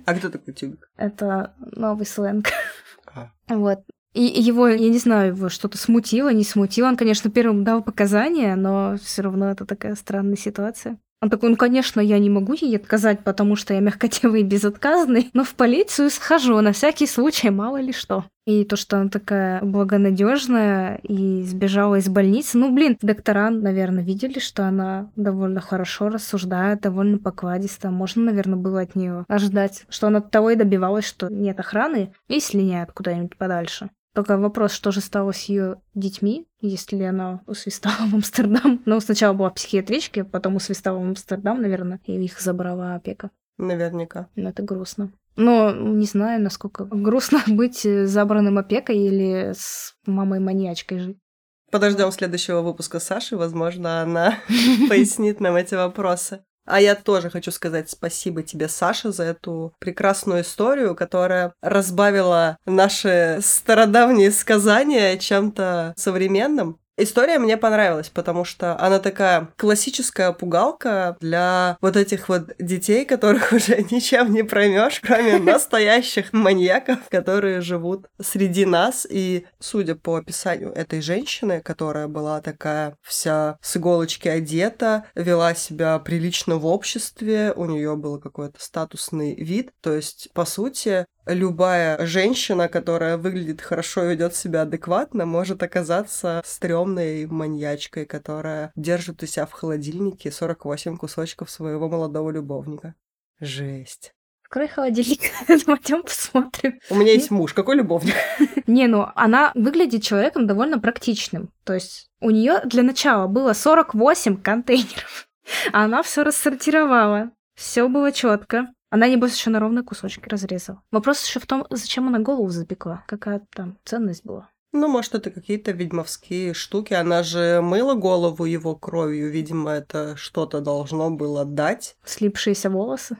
А кто такой тюбик? Это новый сленг. А. Вот. И его, я не знаю, его что-то смутило, не смутило. Он, конечно, первым дал показания, но все равно это такая странная ситуация. Он такой, ну, конечно, я не могу ей отказать, потому что я мягкотелый и безотказный, но в полицию схожу на всякий случай, мало ли что. И то, что она такая благонадежная и сбежала из больницы. Ну, блин, доктора, наверное, видели, что она довольно хорошо рассуждает, довольно покладисто. Можно, наверное, было от нее ожидать, что она того и добивалась, что нет охраны и слиняет куда-нибудь подальше. Только вопрос, что же стало с ее детьми, если она усвистала в Амстердам. Ну, сначала была психиатричка, потом усвистала в Амстердам, наверное, и их забрала опека. Наверняка. Ну, это грустно. Но не знаю, насколько грустно быть забранным опекой или с мамой-маньячкой жить. Подождем следующего выпуска Саши, возможно, она пояснит нам эти вопросы. А я тоже хочу сказать спасибо тебе, Саша, за эту прекрасную историю, которая разбавила наши стародавние сказания чем-то современным. История мне понравилась, потому что она такая классическая пугалка для вот этих вот детей, которых уже ничем не проймешь, кроме настоящих маньяков, которые живут среди нас. И судя по описанию этой женщины, которая была такая вся с иголочки одета, вела себя прилично в обществе, у нее был какой-то статусный вид. То есть, по сути, любая женщина, которая выглядит хорошо и ведет себя адекватно, может оказаться стрёмной маньячкой, которая держит у себя в холодильнике 48 кусочков своего молодого любовника. Жесть. Открой холодильник, пойдем посмотрим. У меня есть муж, какой любовник? Не, ну она выглядит человеком довольно практичным. То есть у нее для начала было 48 контейнеров. А она все рассортировала. Все было четко. Она, небось, еще на ровные кусочки разрезала. Вопрос еще в том, зачем она голову запекла. Какая там ценность была. Ну, может, это какие-то ведьмовские штуки. Она же мыла голову его кровью. Видимо, это что-то должно было дать. Слипшиеся волосы.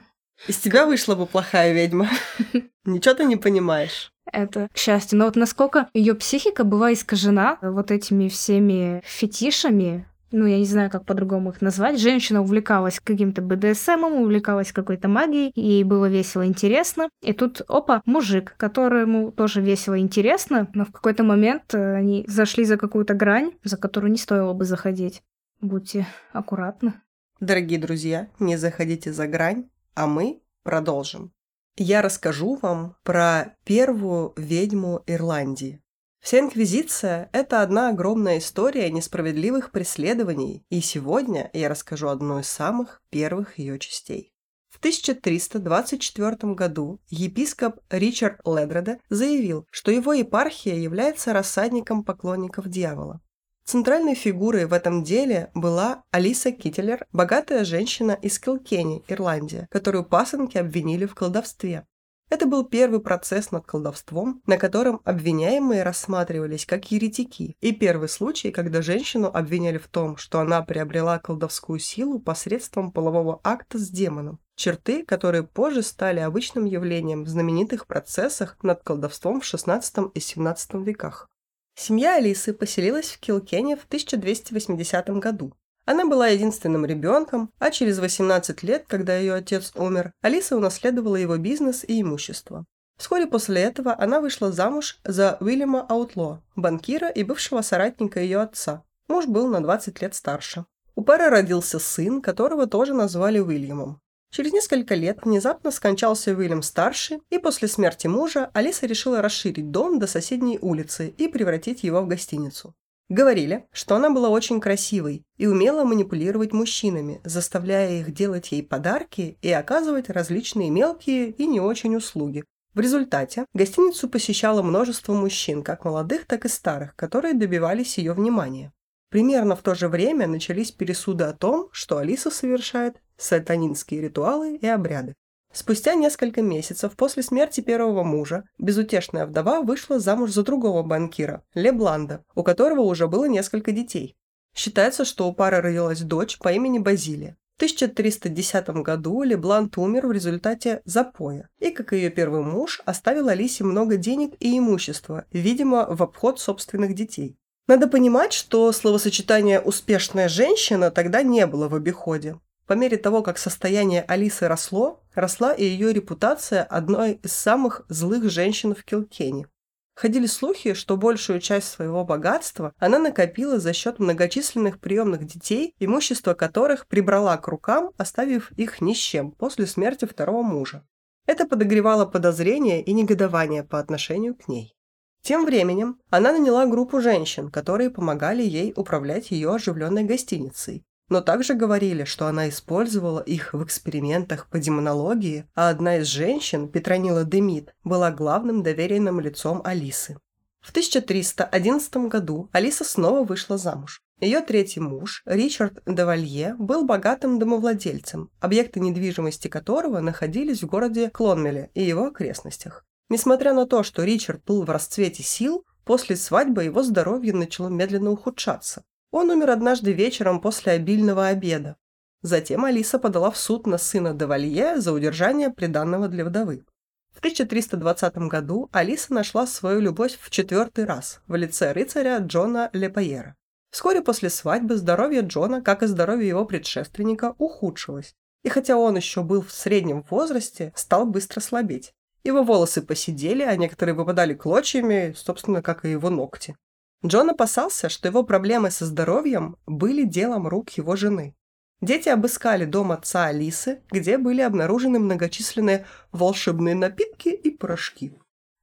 Из тебя вышла бы плохая ведьма. Ничего ты не понимаешь. Это к счастью. Но вот насколько ее психика была искажена вот этими всеми фетишами, ну, я не знаю, как по-другому их назвать. Женщина увлекалась каким-то БДСМом, увлекалась какой-то магией, ей было весело интересно. И тут, опа, мужик, которому тоже весело интересно, но в какой-то момент э, они зашли за какую-то грань, за которую не стоило бы заходить. Будьте аккуратны. Дорогие друзья, не заходите за грань, а мы продолжим. Я расскажу вам про первую ведьму Ирландии. Вся Инквизиция – это одна огромная история несправедливых преследований, и сегодня я расскажу одну из самых первых ее частей. В 1324 году епископ Ричард Ледреде заявил, что его епархия является рассадником поклонников дьявола. Центральной фигурой в этом деле была Алиса Киттелер, богатая женщина из Килкени, Ирландия, которую пасынки обвинили в колдовстве. Это был первый процесс над колдовством, на котором обвиняемые рассматривались как еретики, и первый случай, когда женщину обвиняли в том, что она приобрела колдовскую силу посредством полового акта с демоном. Черты, которые позже стали обычным явлением в знаменитых процессах над колдовством в XVI и XVII веках. Семья Алисы поселилась в Килкене в 1280 году. Она была единственным ребенком, а через 18 лет, когда ее отец умер, Алиса унаследовала его бизнес и имущество. Вскоре после этого она вышла замуж за Уильяма Аутло, банкира и бывшего соратника ее отца. Муж был на 20 лет старше. У пары родился сын, которого тоже назвали Уильямом. Через несколько лет внезапно скончался Уильям-старший, и после смерти мужа Алиса решила расширить дом до соседней улицы и превратить его в гостиницу. Говорили, что она была очень красивой и умела манипулировать мужчинами, заставляя их делать ей подарки и оказывать различные мелкие и не очень услуги. В результате гостиницу посещало множество мужчин, как молодых, так и старых, которые добивались ее внимания. Примерно в то же время начались пересуды о том, что Алиса совершает сатанинские ритуалы и обряды. Спустя несколько месяцев после смерти первого мужа безутешная вдова вышла замуж за другого банкира, Лебланда, у которого уже было несколько детей. Считается, что у пары родилась дочь по имени Базилия. В 1310 году Леблант умер в результате запоя и, как ее первый муж, оставил Алисе много денег и имущества, видимо, в обход собственных детей. Надо понимать, что словосочетание «успешная женщина» тогда не было в обиходе. По мере того, как состояние Алисы росло, росла и ее репутация одной из самых злых женщин в Килкене. Ходили слухи, что большую часть своего богатства она накопила за счет многочисленных приемных детей, имущество которых прибрала к рукам, оставив их ни с чем после смерти второго мужа. Это подогревало подозрения и негодование по отношению к ней. Тем временем она наняла группу женщин, которые помогали ей управлять ее оживленной гостиницей, но также говорили, что она использовала их в экспериментах по демонологии, а одна из женщин, Петронила Демид, была главным доверенным лицом Алисы. В 1311 году Алиса снова вышла замуж. Ее третий муж, Ричард де Валье, был богатым домовладельцем, объекты недвижимости которого находились в городе Клонмеле и его окрестностях. Несмотря на то, что Ричард был в расцвете сил, после свадьбы его здоровье начало медленно ухудшаться. Он умер однажды вечером после обильного обеда. Затем Алиса подала в суд на сына Девалье за удержание приданного для вдовы. В 1320 году Алиса нашла свою любовь в четвертый раз в лице рыцаря Джона Лепайера. Вскоре после свадьбы здоровье Джона, как и здоровье его предшественника, ухудшилось. И хотя он еще был в среднем возрасте, стал быстро слабеть. Его волосы посидели, а некоторые выпадали клочьями, собственно, как и его ногти. Джон опасался, что его проблемы со здоровьем были делом рук его жены. Дети обыскали дом отца Алисы, где были обнаружены многочисленные волшебные напитки и порошки,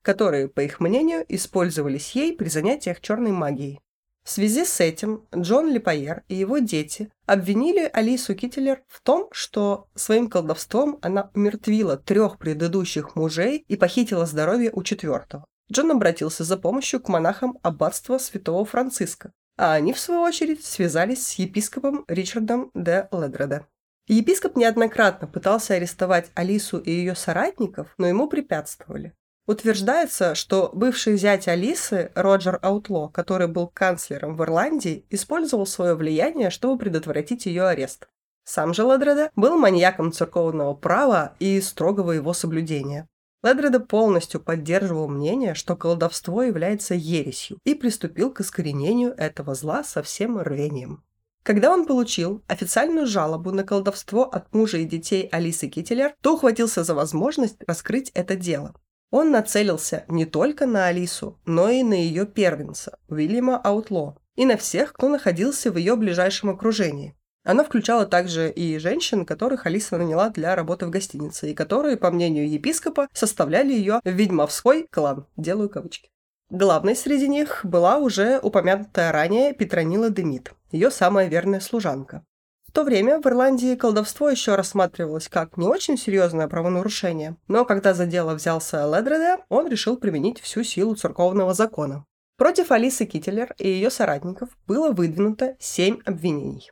которые, по их мнению, использовались ей при занятиях черной магией. В связи с этим Джон Липайер и его дети обвинили Алису Киттелер в том, что своим колдовством она умертвила трех предыдущих мужей и похитила здоровье у четвертого. Джон обратился за помощью к монахам аббатства святого Франциска, а они, в свою очередь, связались с епископом Ричардом де Ледреда. Епископ неоднократно пытался арестовать Алису и ее соратников, но ему препятствовали. Утверждается, что бывший зять Алисы, Роджер Аутло, который был канцлером в Ирландии, использовал свое влияние, чтобы предотвратить ее арест. Сам же Ледреда был маньяком церковного права и строгого его соблюдения. Ледреда полностью поддерживал мнение, что колдовство является ересью, и приступил к искоренению этого зла со всем рвением. Когда он получил официальную жалобу на колдовство от мужа и детей Алисы Киттелер, то ухватился за возможность раскрыть это дело. Он нацелился не только на Алису, но и на ее первенца, Уильяма Аутло, и на всех, кто находился в ее ближайшем окружении. Она включала также и женщин, которых Алиса наняла для работы в гостинице, и которые, по мнению епископа, составляли ее ведьмовской клан. Делаю кавычки. Главной среди них была уже упомянутая ранее Петронила Демид, ее самая верная служанка. В то время в Ирландии колдовство еще рассматривалось как не очень серьезное правонарушение, но когда за дело взялся Ледреде, он решил применить всю силу церковного закона. Против Алисы Киттелер и ее соратников было выдвинуто семь обвинений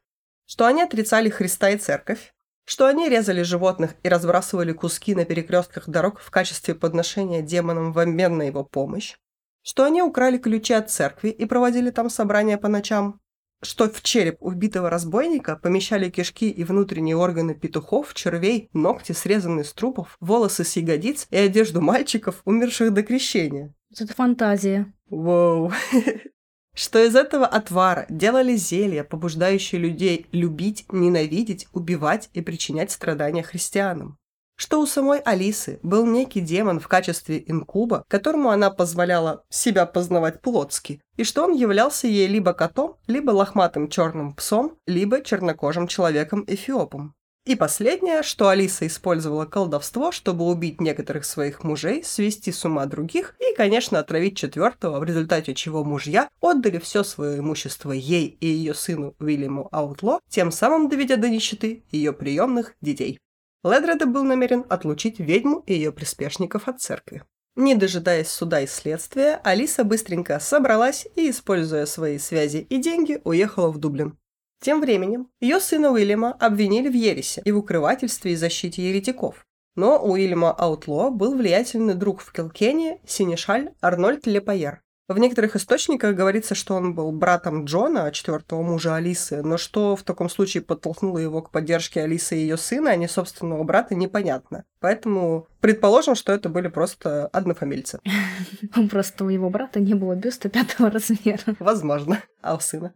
что они отрицали Христа и Церковь, что они резали животных и разбрасывали куски на перекрестках дорог в качестве подношения демонам в обмен на его помощь, что они украли ключи от церкви и проводили там собрания по ночам, что в череп убитого разбойника помещали кишки и внутренние органы петухов, червей, ногти, срезанные с трупов, волосы с ягодиц и одежду мальчиков, умерших до крещения. Это фантазия. Воу. что из этого отвара делали зелья, побуждающие людей любить, ненавидеть, убивать и причинять страдания христианам. Что у самой Алисы был некий демон в качестве инкуба, которому она позволяла себя познавать плотски, и что он являлся ей либо котом, либо лохматым черным псом, либо чернокожим человеком-эфиопом. И последнее, что Алиса использовала колдовство, чтобы убить некоторых своих мужей, свести с ума других и, конечно, отравить четвертого, в результате чего мужья отдали все свое имущество ей и ее сыну Уильяму Аутло, тем самым доведя до нищеты ее приемных детей. Ледреда был намерен отлучить ведьму и ее приспешников от церкви. Не дожидаясь суда и следствия, Алиса быстренько собралась и, используя свои связи и деньги, уехала в Дублин. Тем временем ее сына Уильяма обвинили в ересе и в укрывательстве и защите еретиков. Но у Уильяма Аутло был влиятельный друг в Килкене, синешаль Арнольд Лепайер. В некоторых источниках говорится, что он был братом Джона, четвертого мужа Алисы, но что в таком случае подтолкнуло его к поддержке Алисы и ее сына, а не собственного брата, непонятно. Поэтому предположим, что это были просто однофамильцы. Просто у его брата не было бюста пятого размера. Возможно. А у сына?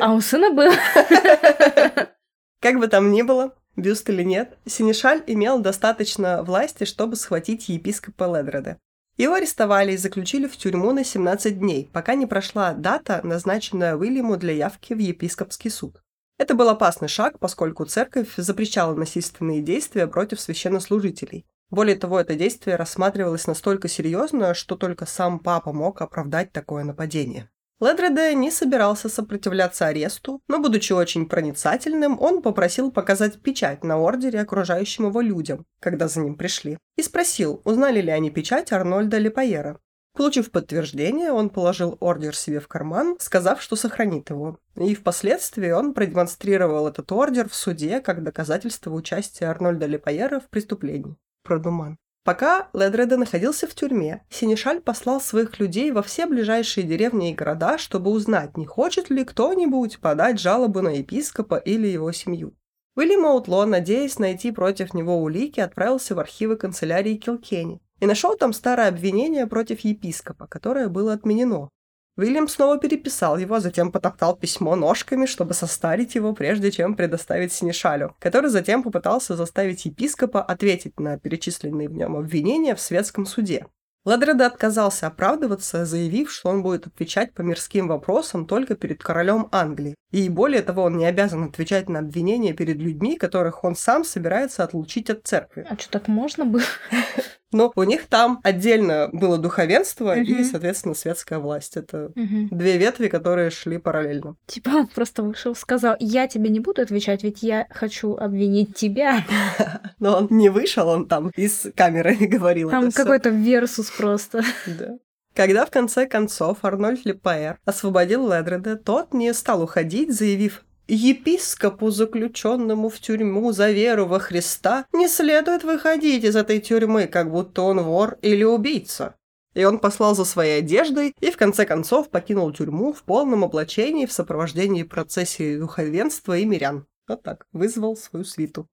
А у сына был. Как бы там ни было, бюст или нет, Синишаль имел достаточно власти, чтобы схватить епископа Ледреда. Его арестовали и заключили в тюрьму на 17 дней, пока не прошла дата, назначенная Уильяму для явки в епископский суд. Это был опасный шаг, поскольку церковь запрещала насильственные действия против священнослужителей. Более того, это действие рассматривалось настолько серьезно, что только сам папа мог оправдать такое нападение. Ледреде не собирался сопротивляться аресту, но, будучи очень проницательным, он попросил показать печать на ордере окружающим его людям, когда за ним пришли, и спросил, узнали ли они печать Арнольда Лепайера. Получив подтверждение, он положил ордер себе в карман, сказав, что сохранит его. И впоследствии он продемонстрировал этот ордер в суде как доказательство участия Арнольда Лепайера в преступлении. Продуман. Пока Ледреда находился в тюрьме, Синишаль послал своих людей во все ближайшие деревни и города, чтобы узнать, не хочет ли кто-нибудь подать жалобу на епископа или его семью. Уильям Аутло, надеясь найти против него улики, отправился в архивы канцелярии Килкени и нашел там старое обвинение против епископа, которое было отменено. Уильям снова переписал его, затем потоптал письмо ножками, чтобы состарить его, прежде чем предоставить Синишалю, который затем попытался заставить епископа ответить на перечисленные в нем обвинения в светском суде. Ладреда отказался оправдываться, заявив, что он будет отвечать по мирским вопросам только перед королем Англии. И более того, он не обязан отвечать на обвинения перед людьми, которых он сам собирается отлучить от церкви. А что, так можно было? Но у них там отдельно было духовенство угу. и, соответственно, светская власть. Это угу. две ветви, которые шли параллельно. Типа он просто вышел, сказал, я тебе не буду отвечать, ведь я хочу обвинить тебя. Но он не вышел, он там из камеры говорил. Там какой-то версус просто. Да. Когда в конце концов Арнольд Лепаэр освободил Ледреда, тот не стал уходить, заявив Епископу, заключенному в тюрьму за веру во Христа, не следует выходить из этой тюрьмы, как будто он вор или убийца. И он послал за своей одеждой и в конце концов покинул тюрьму в полном облачении в сопровождении процессии духовенства и мирян. Вот так, вызвал свою свиту.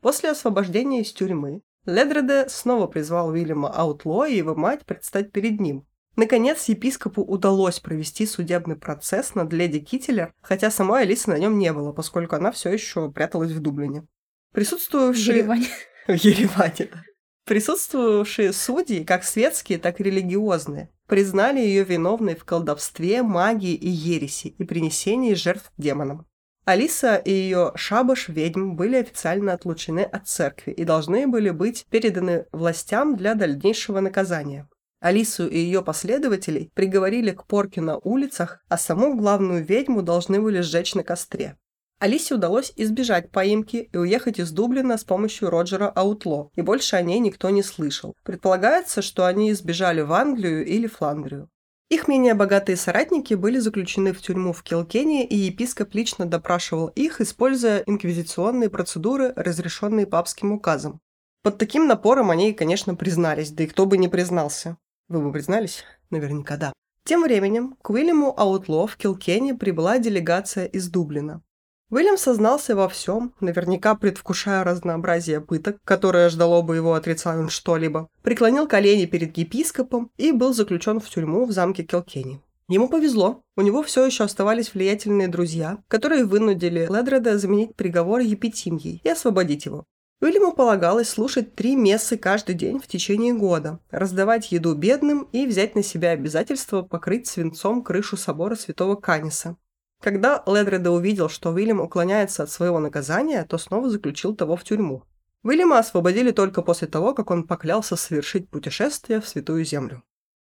После освобождения из тюрьмы Ледреде снова призвал Уильяма Аутло и его мать предстать перед ним, Наконец, епископу удалось провести судебный процесс над леди Кителер, хотя самой Алисы на нем не было, поскольку она все еще пряталась в Дублине. Присутствующие... В Ереване. В Ереване, да. Присутствовавшие судьи, как светские, так и религиозные, признали ее виновной в колдовстве, магии и ереси и принесении жертв демонам. Алиса и ее шабаш ведьм были официально отлучены от церкви и должны были быть переданы властям для дальнейшего наказания. Алису и ее последователей приговорили к порке на улицах, а саму главную ведьму должны были сжечь на костре. Алисе удалось избежать поимки и уехать из Дублина с помощью Роджера Аутло, и больше о ней никто не слышал. Предполагается, что они избежали в Англию или Фландрию. Их менее богатые соратники были заключены в тюрьму в Килкении, и епископ лично допрашивал их, используя инквизиционные процедуры, разрешенные папским указом. Под таким напором они, конечно, признались, да и кто бы не признался. Вы бы признались? Наверняка да. Тем временем к Уильяму Аутло в Килкене прибыла делегация из Дублина. Уильям сознался во всем, наверняка предвкушая разнообразие пыток, которое ждало бы его отрицая он что-либо, преклонил колени перед епископом и был заключен в тюрьму в замке Килкени. Ему повезло, у него все еще оставались влиятельные друзья, которые вынудили Ледреда заменить приговор епитимьей и освободить его. Уильяму полагалось слушать три мессы каждый день в течение года, раздавать еду бедным и взять на себя обязательство покрыть свинцом крышу собора святого Каниса. Когда Ледреда увидел, что Уильям уклоняется от своего наказания, то снова заключил того в тюрьму. Уильяма освободили только после того, как он поклялся совершить путешествие в Святую Землю.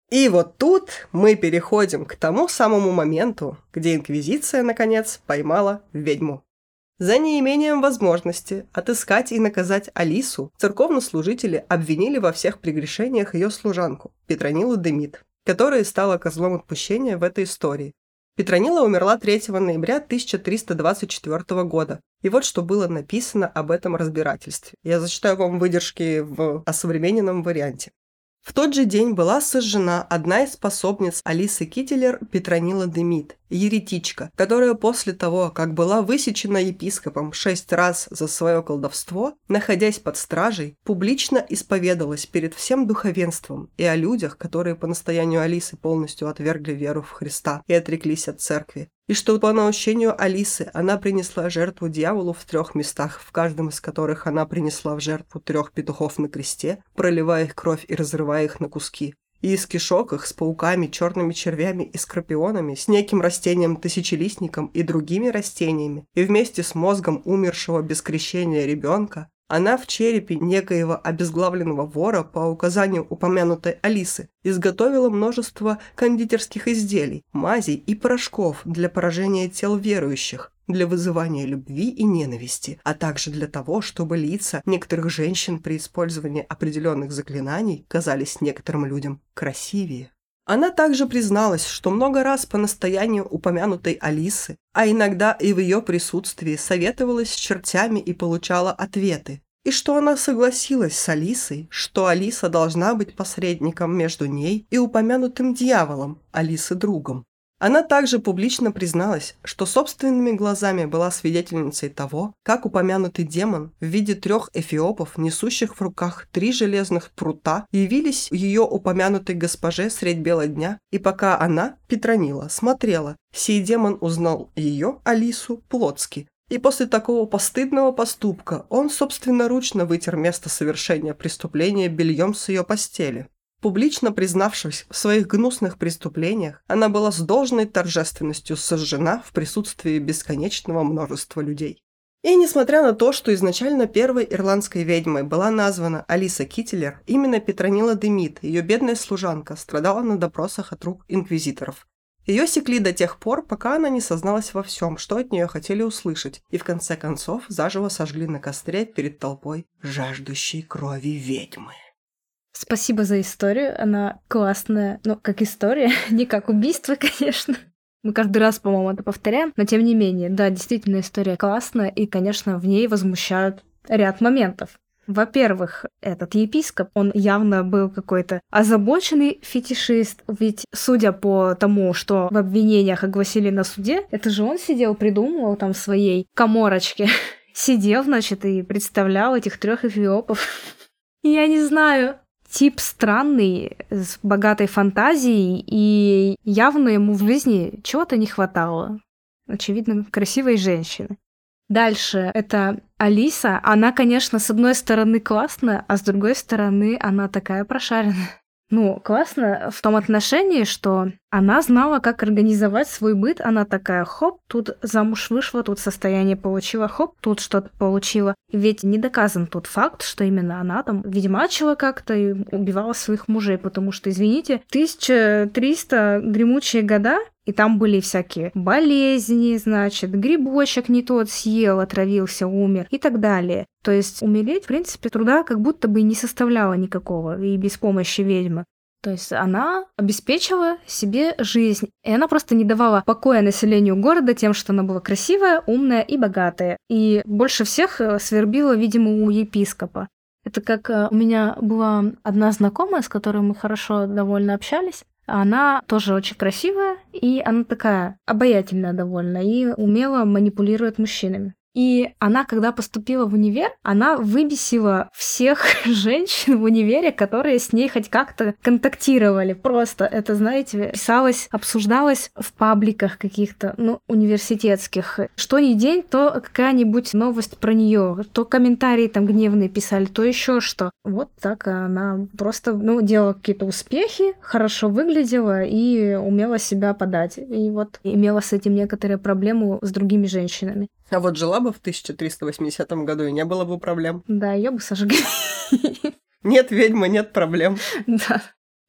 И вот тут мы переходим к тому самому моменту, где Инквизиция, наконец, поймала ведьму. За неимением возможности отыскать и наказать Алису церковнослужители обвинили во всех прегрешениях ее служанку, Петронилу Демид, которая стала козлом отпущения в этой истории. Петронила умерла 3 ноября 1324 года. И вот что было написано об этом разбирательстве. Я зачитаю вам выдержки в осовремененном варианте. В тот же день была сожжена одна из способниц Алисы Кителер Петронила Демид, еретичка, которая после того, как была высечена епископом шесть раз за свое колдовство, находясь под стражей, публично исповедалась перед всем духовенством и о людях, которые по настоянию Алисы полностью отвергли веру в Христа и отреклись от церкви, и что по наущению Алисы она принесла жертву дьяволу в трех местах, в каждом из которых она принесла в жертву трех петухов на кресте, проливая их кровь и разрывая их на куски. И из кишок их с пауками, черными червями и скорпионами, с неким растением-тысячелистником и другими растениями, и вместе с мозгом умершего без крещения ребенка, она в черепе некоего обезглавленного вора по указанию упомянутой Алисы изготовила множество кондитерских изделий, мазей и порошков для поражения тел верующих, для вызывания любви и ненависти, а также для того, чтобы лица некоторых женщин при использовании определенных заклинаний казались некоторым людям красивее. Она также призналась, что много раз по настоянию упомянутой Алисы, а иногда и в ее присутствии советовалась с чертями и получала ответы, и что она согласилась с Алисой, что Алиса должна быть посредником между ней и упомянутым дьяволом, Алисы другом. Она также публично призналась, что собственными глазами была свидетельницей того, как упомянутый демон в виде трех эфиопов, несущих в руках три железных прута, явились ее упомянутой госпоже средь бела дня, и пока она, Петронила, смотрела, сей демон узнал ее, Алису, Плотски, и после такого постыдного поступка он собственноручно вытер место совершения преступления бельем с ее постели. Публично признавшись в своих гнусных преступлениях, она была с должной торжественностью сожжена в присутствии бесконечного множества людей. И несмотря на то, что изначально первой ирландской ведьмой была названа Алиса Киттелер, именно Петронила Демид, ее бедная служанка, страдала на допросах от рук инквизиторов. Ее секли до тех пор, пока она не созналась во всем, что от нее хотели услышать, и в конце концов заживо сожгли на костре перед толпой жаждущей крови ведьмы. Спасибо за историю, она классная, ну, как история, не как убийство, конечно. Мы каждый раз, по-моему, это повторяем, но тем не менее, да, действительно, история классная, и, конечно, в ней возмущают ряд моментов. Во-первых, этот епископ, он явно был какой-то озабоченный фетишист, ведь судя по тому, что в обвинениях огласили на суде, это же он сидел, придумывал там в своей коморочке, сидел, значит, и представлял этих трех эфиопов. Я не знаю, тип странный, с богатой фантазией, и явно ему в жизни чего-то не хватало. Очевидно, красивой женщины. Дальше это Алиса. Она, конечно, с одной стороны классная, а с другой стороны она такая прошаренная. Ну, классно в том отношении, что она знала, как организовать свой быт. Она такая, хоп, тут замуж вышла, тут состояние получила, хоп, тут что-то получила. Ведь не доказан тот факт, что именно она там ведьмачила как-то и убивала своих мужей, потому что, извините, 1300 гремучие года, и там были всякие болезни, значит, грибочек не тот съел, отравился, умер и так далее. То есть умереть, в принципе, труда как будто бы не составляло никакого и без помощи ведьмы. То есть она обеспечила себе жизнь. И она просто не давала покоя населению города тем, что она была красивая, умная и богатая. И больше всех э, свербила, видимо, у епископа. Это как э, у меня была одна знакомая, с которой мы хорошо довольно общались. Она тоже очень красивая, и она такая обаятельная довольно, и умело манипулирует мужчинами. И она, когда поступила в универ, она выбесила всех женщин в универе, которые с ней хоть как-то контактировали. Просто это, знаете, писалось, обсуждалось в пабликах каких-то, ну, университетских. Что ни день, то какая-нибудь новость про нее, то комментарии там гневные писали, то еще что. Вот так она просто, ну, делала какие-то успехи, хорошо выглядела и умела себя подать. И вот имела с этим некоторые проблемы с другими женщинами. А вот жила бы в 1380 году, и не было бы проблем. Да, ее бы сожгли. Нет ведьмы, нет проблем. Да.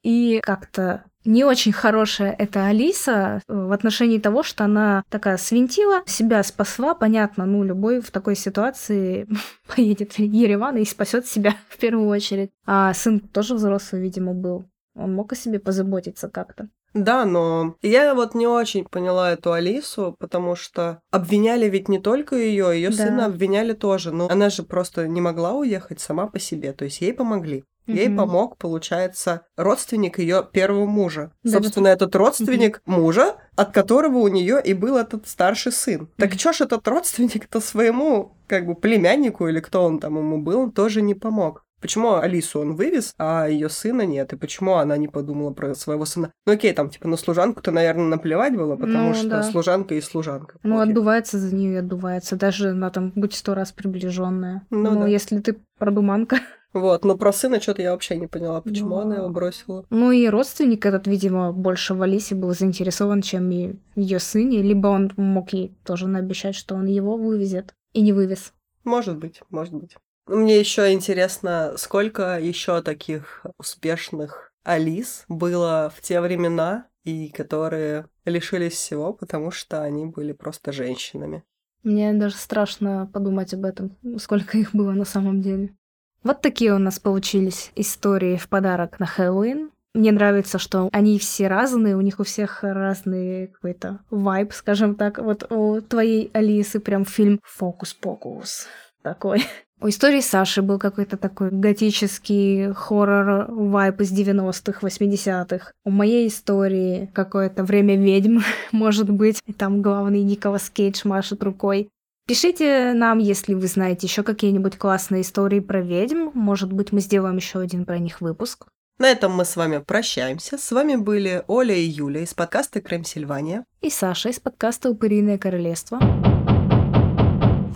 И как-то не очень хорошая эта Алиса в отношении того, что она такая свинтила, себя спасла, понятно, ну, любой в такой ситуации поедет в Ереван и спасет себя в первую очередь. А сын тоже взрослый, видимо, был. Он мог о себе позаботиться как-то. Да, но я вот не очень поняла эту Алису, потому что обвиняли ведь не только ее, ее Да. сына обвиняли тоже. Но она же просто не могла уехать сама по себе, то есть ей помогли. Ей Мгм. помог, получается, родственник ее первого мужа. Да, Собственно, этот родственник мужа, от которого у нее и был этот старший сын. Так Мгм. чё ж этот родственник-то своему, как бы, племяннику или кто он там ему был, тоже не помог? Почему Алису он вывез, а ее сына нет? И почему она не подумала про своего сына? Ну окей, там, типа, на служанку-то, наверное, наплевать было, потому Ну, что да. служанка и служанка. Ну, Окей. отдувается за нее, отдувается. Даже она там будь сто раз приближенная. Ну Ну, да. если ты продуманка. Вот, но про сына что-то я вообще не поняла, почему Ну. она его бросила. Ну и родственник этот, видимо, больше в Алисе был заинтересован, чем и ее сыне. Либо он мог ей тоже наобещать, что он его вывезет. И не вывез. Может быть, может быть. Мне еще интересно, сколько еще таких успешных Алис было в те времена, и которые лишились всего, потому что они были просто женщинами. Мне даже страшно подумать об этом, сколько их было на самом деле. Вот такие у нас получились истории в подарок на Хэллоуин. Мне нравится, что они все разные, у них у всех разный какой-то вайб, скажем так. Вот у твоей Алисы прям фильм «Фокус-покус» такой. У истории Саши был какой-то такой готический хоррор вайп из 90-х, 80-х. У моей истории какое-то время ведьм, может быть. И там главный Николас Кейдж машет рукой. Пишите нам, если вы знаете еще какие-нибудь классные истории про ведьм. Может быть, мы сделаем еще один про них выпуск. На этом мы с вами прощаемся. С вами были Оля и Юля из подкаста Крем Сильвания. И Саша из подкаста «Упыриное королевство».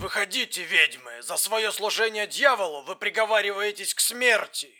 Выходите, ведьмы! За свое служение дьяволу вы приговариваетесь к смерти!